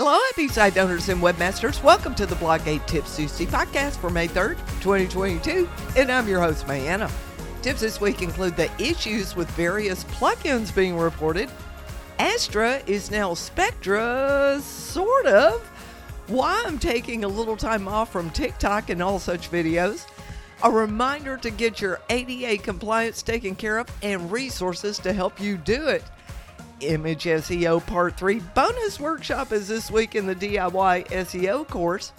Hello, site owners and webmasters. Welcome to the BlogAid Tips Tuesday podcast for May 3rd, 2022. And I'm your host, Mayanna. Tips this week include the issues with various plugins being reported. Astra is now Spectra, sort of. Why I'm taking a little time off from TikTok and all such videos. A reminder to get your ADA compliance taken care of and resources to help you do it. Image SEO Part 3 bonus workshop is this week in the DIY SEO course.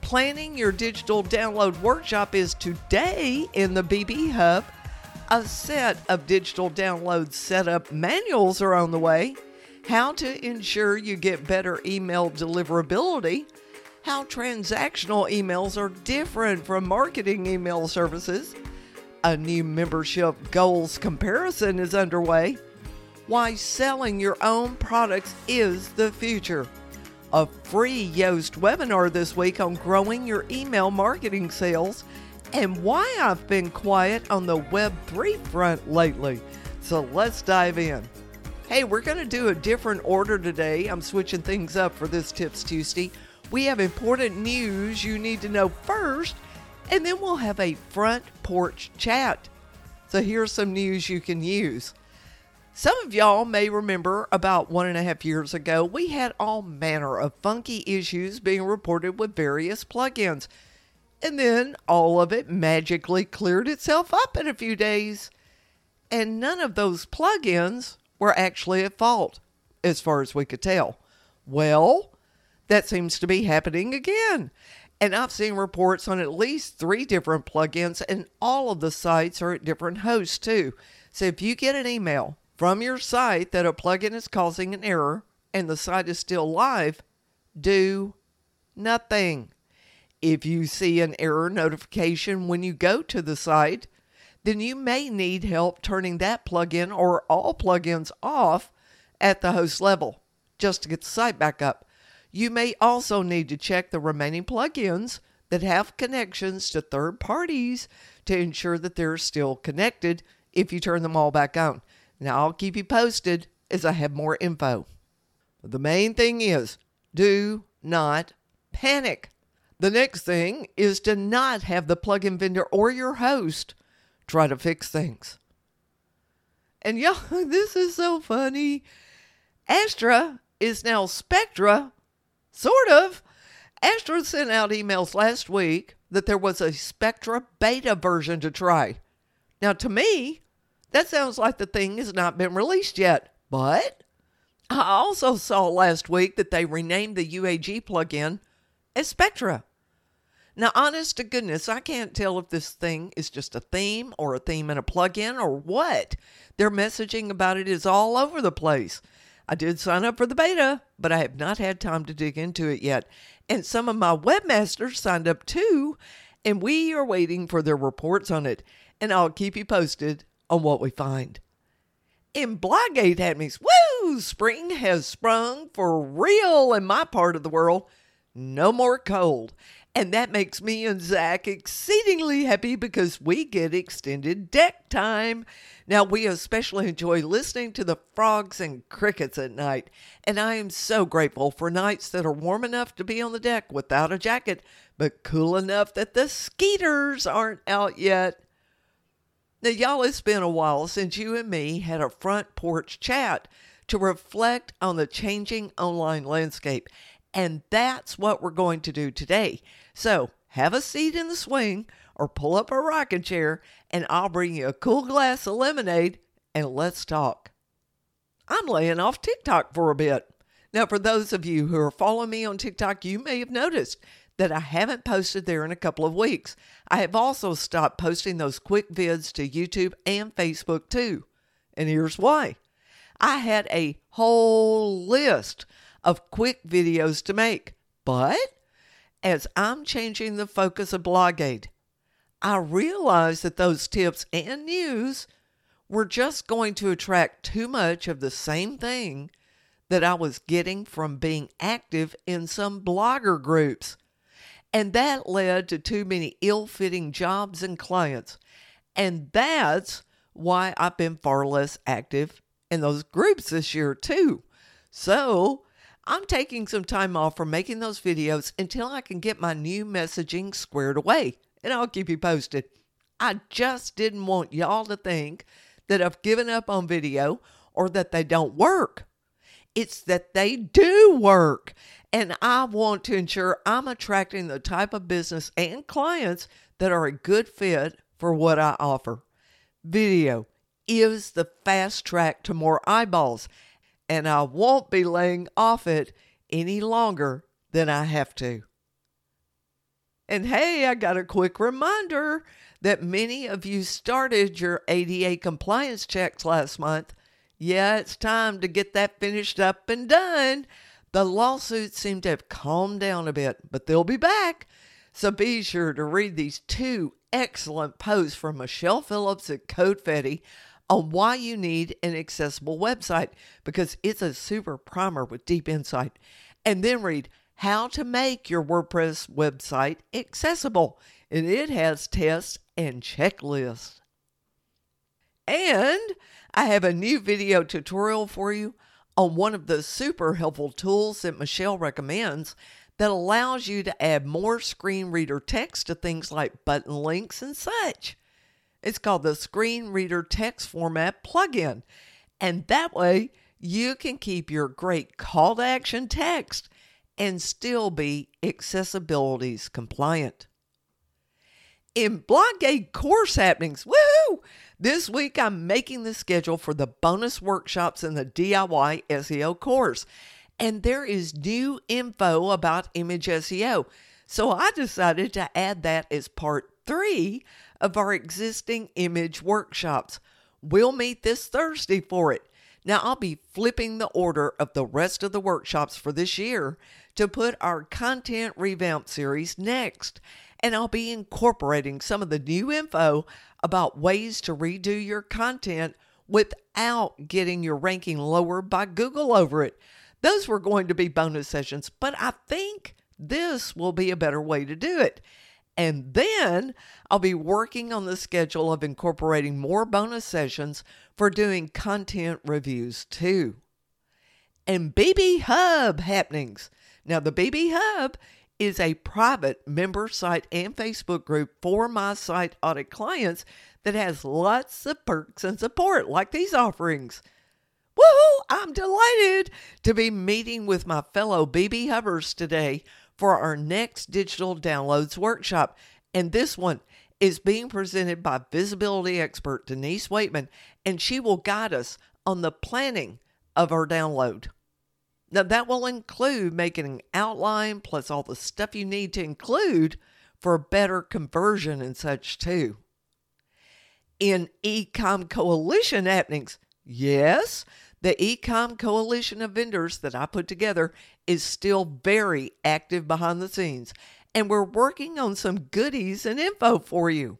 Planning your digital download workshop is today in the BB Hub. A set of digital download setup manuals are on the way. How to ensure you get better email deliverability. How transactional emails are different from marketing email services. A new membership goals comparison is underway why selling your own products is the future. A free Yoast webinar this week on growing your email marketing sales and why I've been quiet on the Web3 front lately. So let's dive in. Hey, we're going to do a different order today. I'm switching things up for this Tips Tuesday. We have important news you need to know first, and then we'll have a front porch chat. So here's some news you can use. Some of y'all may remember about one and a half years ago, we had all manner of funky issues being reported with various plugins. And then all of it magically cleared itself up in a few days. And none of those plugins were actually at fault, as far as we could tell. Well, that seems to be happening again. And I've seen reports on at least three different plugins, and all of the sites are at different hosts too. So if you get an email from your site that a plugin is causing an error and the site is still live, do nothing. If you see an error notification when you go to the site, then you may need help turning that plugin or all plugins off at the host level just to get the site back up. You may also need to check the remaining plugins that have connections to third parties to ensure that they're still connected if you turn them all back on. Now, I'll keep you posted as I have more info. The main thing is do not panic. The next thing is to not have the plugin vendor or your host try to fix things. And y'all, this is so funny. Astra is now Spectra, sort of. Astra sent out emails last week that there was a Spectra beta version to try. Now, to me, that sounds like the thing has not been released yet. But I also saw last week that they renamed the UAG plugin as Spectra. Now, honest to goodness, I can't tell if this thing is just a theme or a theme in a plugin or what. Their messaging about it is all over the place. I did sign up for the beta, but I have not had time to dig into it yet. And some of my webmasters signed up too, and we are waiting for their reports on it. And I'll keep you posted on what we find. In BlogAid Admins, woo! Spring has sprung for real in my part of the world. No more cold. And that makes me and Zach exceedingly happy because we get extended deck time. Now, we especially enjoy listening to the frogs and crickets at night. And I am so grateful for nights that are warm enough to be on the deck without a jacket, but cool enough that the skeeters aren't out yet. Now, y'all, it's been a while since you and me had a front porch chat to reflect on the changing online landscape. And that's what we're going to do today. So, have a seat in the swing or pull up a rocking chair, and I'll bring you a cool glass of lemonade and let's talk. I'm laying off TikTok for a bit. Now, for those of you who are following me on TikTok, you may have noticed that I haven't posted there in a couple of weeks. I have also stopped posting those quick vids to YouTube and Facebook too. And here's why I had a whole list of quick videos to make, but as I'm changing the focus of BlogAid, I realized that those tips and news were just going to attract too much of the same thing that I was getting from being active in some blogger groups. And that led to too many ill fitting jobs and clients. And that's why I've been far less active in those groups this year, too. So I'm taking some time off from making those videos until I can get my new messaging squared away, and I'll keep you posted. I just didn't want y'all to think that I've given up on video or that they don't work. It's that they do work. And I want to ensure I'm attracting the type of business and clients that are a good fit for what I offer. Video is the fast track to more eyeballs, and I won't be laying off it any longer than I have to. And hey, I got a quick reminder that many of you started your ADA compliance checks last month. Yeah, it's time to get that finished up and done. The lawsuits seem to have calmed down a bit, but they'll be back. So be sure to read these two excellent posts from Michelle Phillips at CodeFetti on why you need an accessible website because it's a super primer with deep insight. And then read how to make your WordPress website accessible. And it has tests and checklists. And I have a new video tutorial for you on one of the super helpful tools that Michelle recommends that allows you to add more screen reader text to things like button links and such. It's called the Screen Reader Text Format plugin. And that way, you can keep your great call to action text and still be accessibilities compliant. In BlogAid course happenings, woohoo! This week I'm making the schedule for the bonus workshops in the DIY SEO course. And there is new info about image SEO. So I decided to add that as part three of our existing image workshops. We'll meet this Thursday for it. Now, I'll be flipping the order of the rest of the workshops for this year to put our content revamp series next. And I'll be incorporating some of the new info about ways to redo your content without getting your ranking lower by Google over it. Those were going to be bonus sessions, but I think this will be a better way to do it. And then I'll be working on the schedule of incorporating more bonus sessions for doing content reviews too. And BB Hub happenings. Now, the BB Hub is a private member site and Facebook group for my site audit clients that has lots of perks and support, like these offerings. Woohoo! I'm delighted to be meeting with my fellow BB Hubbers today for our next digital downloads workshop. And this one is being presented by visibility expert Denise Wakeman, and she will guide us on the planning of our download. Now, that will include making an outline plus all the stuff you need to include for better conversion and such, too. In Ecom Coalition happenings, yes, the Ecom coalition of vendors that I put together is still very active behind the scenes, and we're working on some goodies and info for you.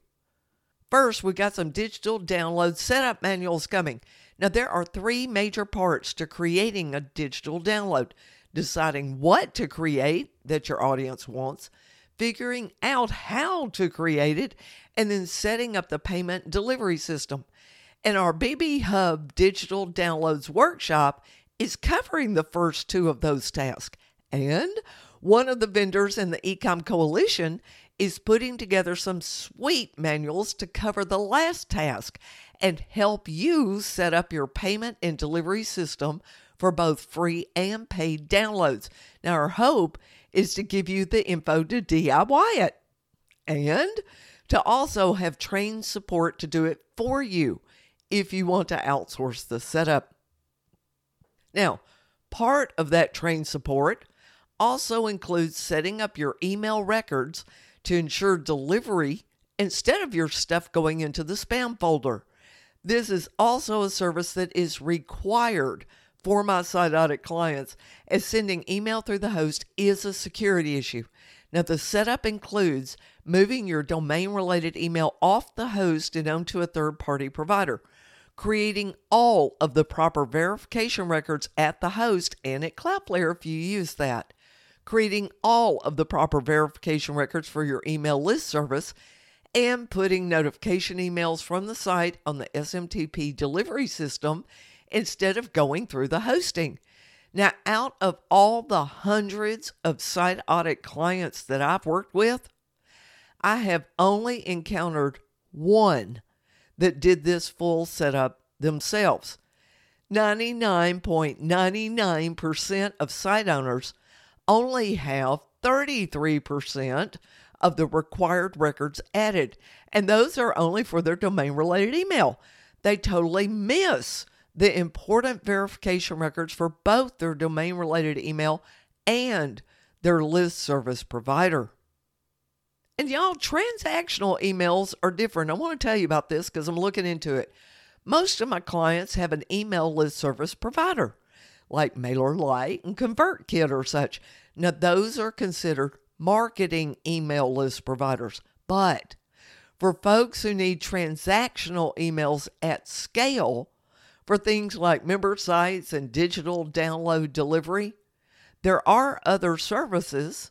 First, we got some digital download setup manuals coming. Now, there are three major parts to creating a digital download deciding what to create that your audience wants, figuring out how to create it, and then setting up the payment delivery system. And our BB Hub Digital Downloads Workshop is covering the first two of those tasks. And one of the vendors in the Ecom Coalition is putting together some sweet manuals to cover the last task and help you set up your payment and delivery system for both free and paid downloads. Now, our hope is to give you the info to DIY it and to also have trained support to do it for you if you want to outsource the setup. Now, part of that trained support also includes setting up your email records to ensure delivery instead of your stuff going into the spam folder. This is also a service that is required for my site audit clients, as sending email through the host is a security issue. Now, the setup includes moving your domain related email off the host and onto a third party provider creating all of the proper verification records at the host and at Cloudflare if you use that, creating all of the proper verification records for your email list service, and putting notification emails from the site on the SMTP delivery system instead of going through the hosting. Now, out of all the hundreds of site audit clients that I've worked with, I have only encountered one that did this full setup themselves. 99.99% of site owners only have 33% of the required records added, and those are only for their domain related email. They totally miss the important verification records for both their domain related email and their list service provider. And y'all, transactional emails are different. I want to tell you about this because I'm looking into it. Most of my clients have an email list service provider like MailerLite and ConvertKit or such. Now, those are considered marketing email list providers. But for folks who need transactional emails at scale, for things like member sites and digital download delivery, there are other services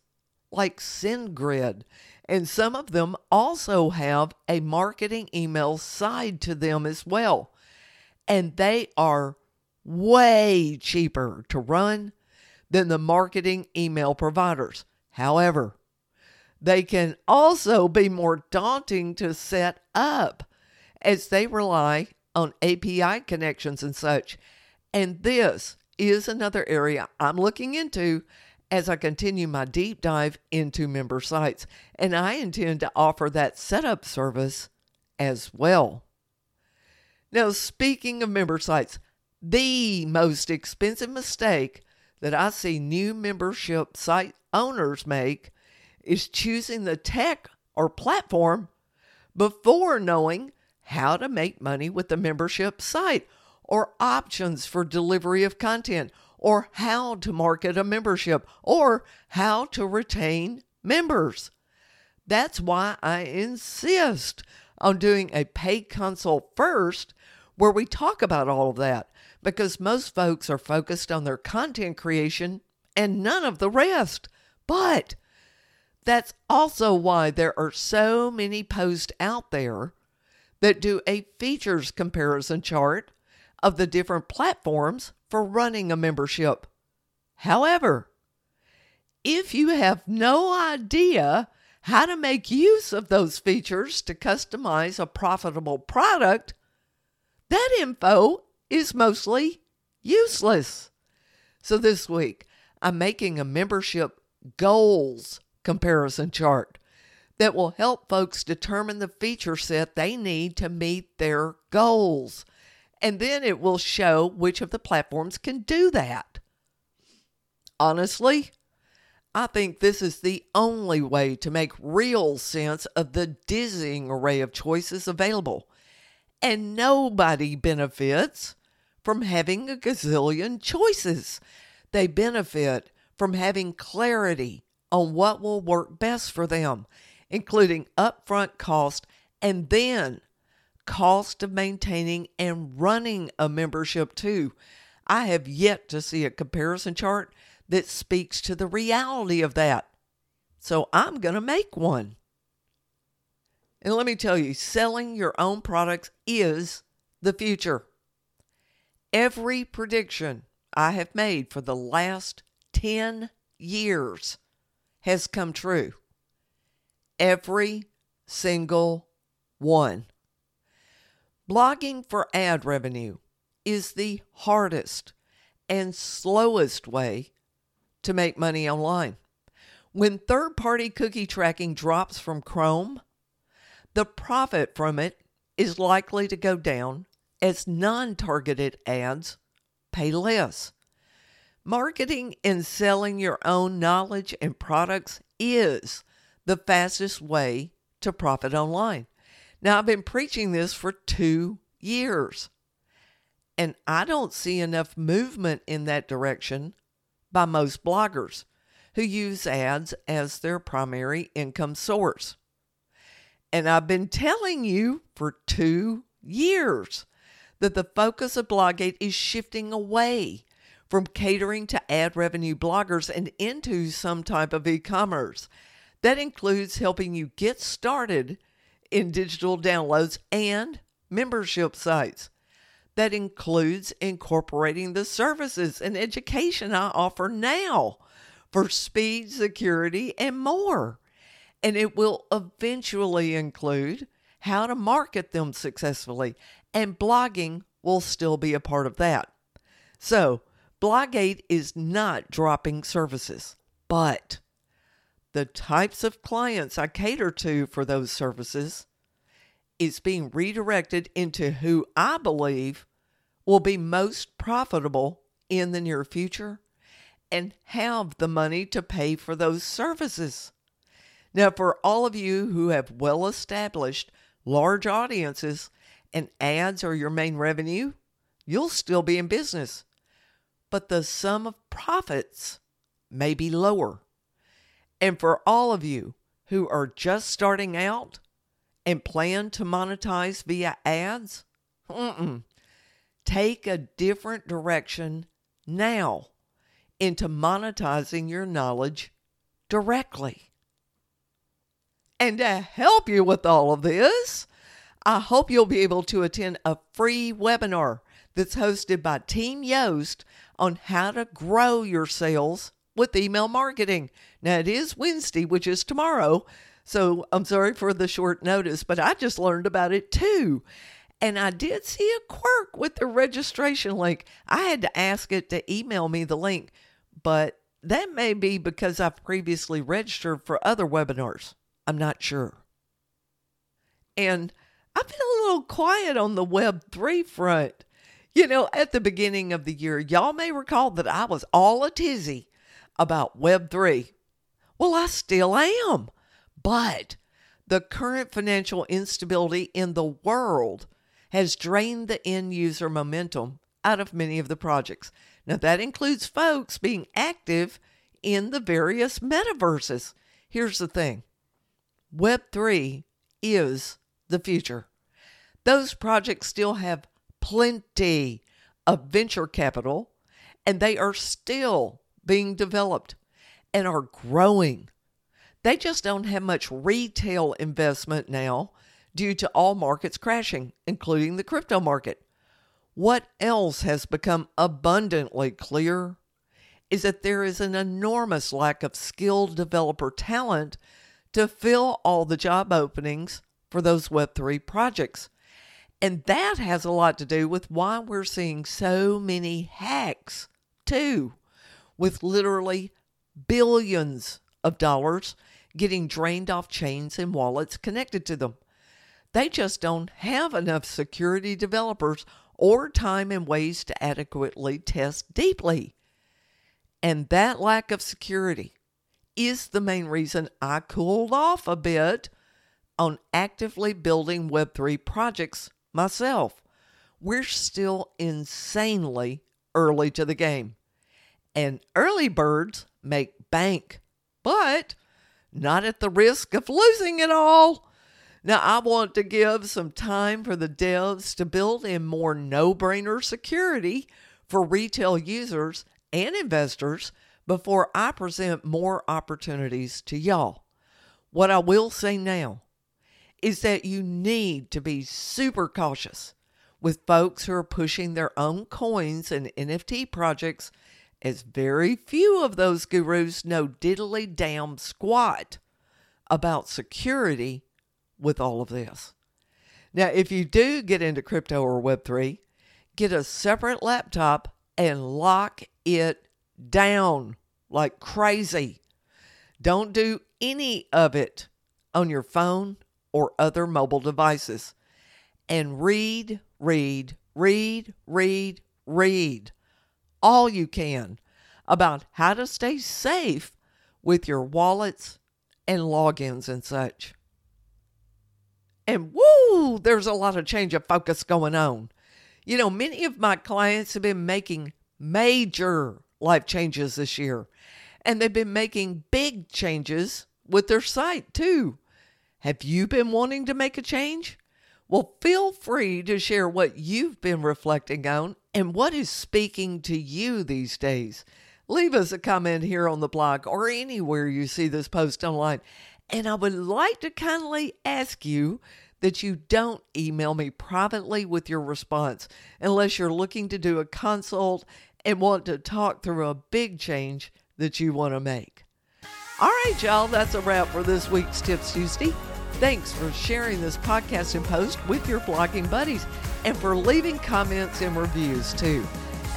like SendGrid, and some of them also have a marketing email side to them as well. And they are way cheaper to run than the marketing email providers. However, they can also be more daunting to set up as they rely on API connections and such. And this is another area I'm looking into as I continue my deep dive into member sites. And I intend to offer that setup service as well. Now, speaking of member sites, the most expensive mistake that I see new membership site owners make is choosing the tech or platform before knowing how to make money with the membership site, or options for delivery of content, or how to market a membership, or how to retain members. That's why I insist on doing a paid consult first, where we talk about all of that, because most folks are focused on their content creation and none of the rest. But that's also why there are so many posts out there that do a features comparison chart of the different platforms for running a membership. However, if you have no idea how to make use of those features to customize a profitable product, that info is mostly useless. So this week, I'm making a membership goals comparison chart that will help folks determine the feature set they need to meet their goals. And then it will show which of the platforms can do that. Honestly, I think this is the only way to make real sense of the dizzying array of choices available. And nobody benefits from having a gazillion choices. They benefit from having clarity on what will work best for them including upfront cost and then cost of maintaining and running a membership too. I have yet to see a comparison chart that speaks to the reality of that. So I'm going to make one. And let me tell you, selling your own products is the future. Every prediction I have made for the last 10 years has come true every single one. Blogging for ad revenue is the hardest and slowest way to make money online. When third party cookie tracking drops from Chrome, the profit from it is likely to go down as non targeted ads pay less. Marketing and selling your own knowledge and products is the fastest way to profit online. Now, I've been preaching this for two years, and I don't see enough movement in that direction by most bloggers who use ads as their primary income source. And I've been telling you for two years that the focus of BlogAid is shifting away from catering to ad revenue bloggers and into some type of e commerce. That includes helping you get started in digital downloads and membership sites. that includes incorporating the services and education I offer now for speed, security, and more. And it will eventually include how to market them successfully, and blogging will still be a part of that. So, BlogAid is not dropping services, but the types of clients I cater to for those services is being redirected into who I believe will be most profitable in the near future and have the money to pay for those services. Now, for all of you who have well established large audiences and ads are your main revenue, you'll still be in business. But the sum of profits may be lower. And for all of you who are just starting out and plan to monetize via ads, take a different direction now into monetizing your knowledge directly. And to help you with all of this, I hope you'll be able to attend a free webinar that's hosted by Team Yoast on how to grow your sales with email marketing. Now, it is Wednesday, which is tomorrow. So I'm sorry for the short notice, but I just learned about it too. And I did see a quirk with the registration link. I had to ask it to email me the link, but that may be because I've previously registered for other webinars. I'm not sure. And I've been a little quiet on the Web3 front. You know, at the beginning of the year, y'all may recall that I was all a tizzy about Web3. Well, I still am. But the current financial instability in the world has drained the end user momentum out of many of the projects. Now, that includes folks being active in the various metaverses. Here's the thing Web3 is the future. Those projects still have plenty of venture capital and they are still being developed and are growing. They just don't have much retail investment now due to all markets crashing, including the crypto market. What else has become abundantly clear is that there is an enormous lack of skilled developer talent to fill all the job openings for those Web3 projects. And that has a lot to do with why we're seeing so many hacks, too, with literally billions of dollars getting drained off chains and wallets connected to them. They just don't have enough security developers or time and ways to adequately test deeply. And that lack of security is the main reason I cooled off a bit on actively building Web3 projects myself. We're still insanely early to the game. And early birds make bank, but not at the risk of losing it all. Now, I want to give some time for the devs to build in more no brainer security for retail users and investors before I present more opportunities to y'all. What I will say now is that you need to be super cautious with folks who are pushing their own coins and NFT projects, as very few of those gurus know diddly damn squat about security with all of this. Now, if you do get into crypto or Web3, get a separate laptop and lock it down like crazy. Don't do any of it on your phone or other mobile devices. And read, read, read, read, read all you can about how to stay safe with your wallets and logins and such. And woo, there's a lot of change of focus going on. You know, many of my clients have been making major life changes this year, and they've been making big changes with their site too. Have you been wanting to make a change? Well, feel free to share what you've been reflecting on and what is speaking to you these days. Leave us a comment here on the blog or anywhere you see this post online. And I would like to kindly ask you that you don't email me privately with your response unless you're looking to do a consult and want to talk through a big change that you want to make. All right, y'all, that's a wrap for this week's Tips Tuesday. Thanks for sharing this podcast and post with your blogging buddies and for leaving comments and reviews too.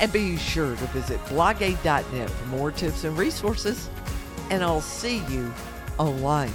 And be sure to visit blogaid.net for more tips and resources. And I'll see you online.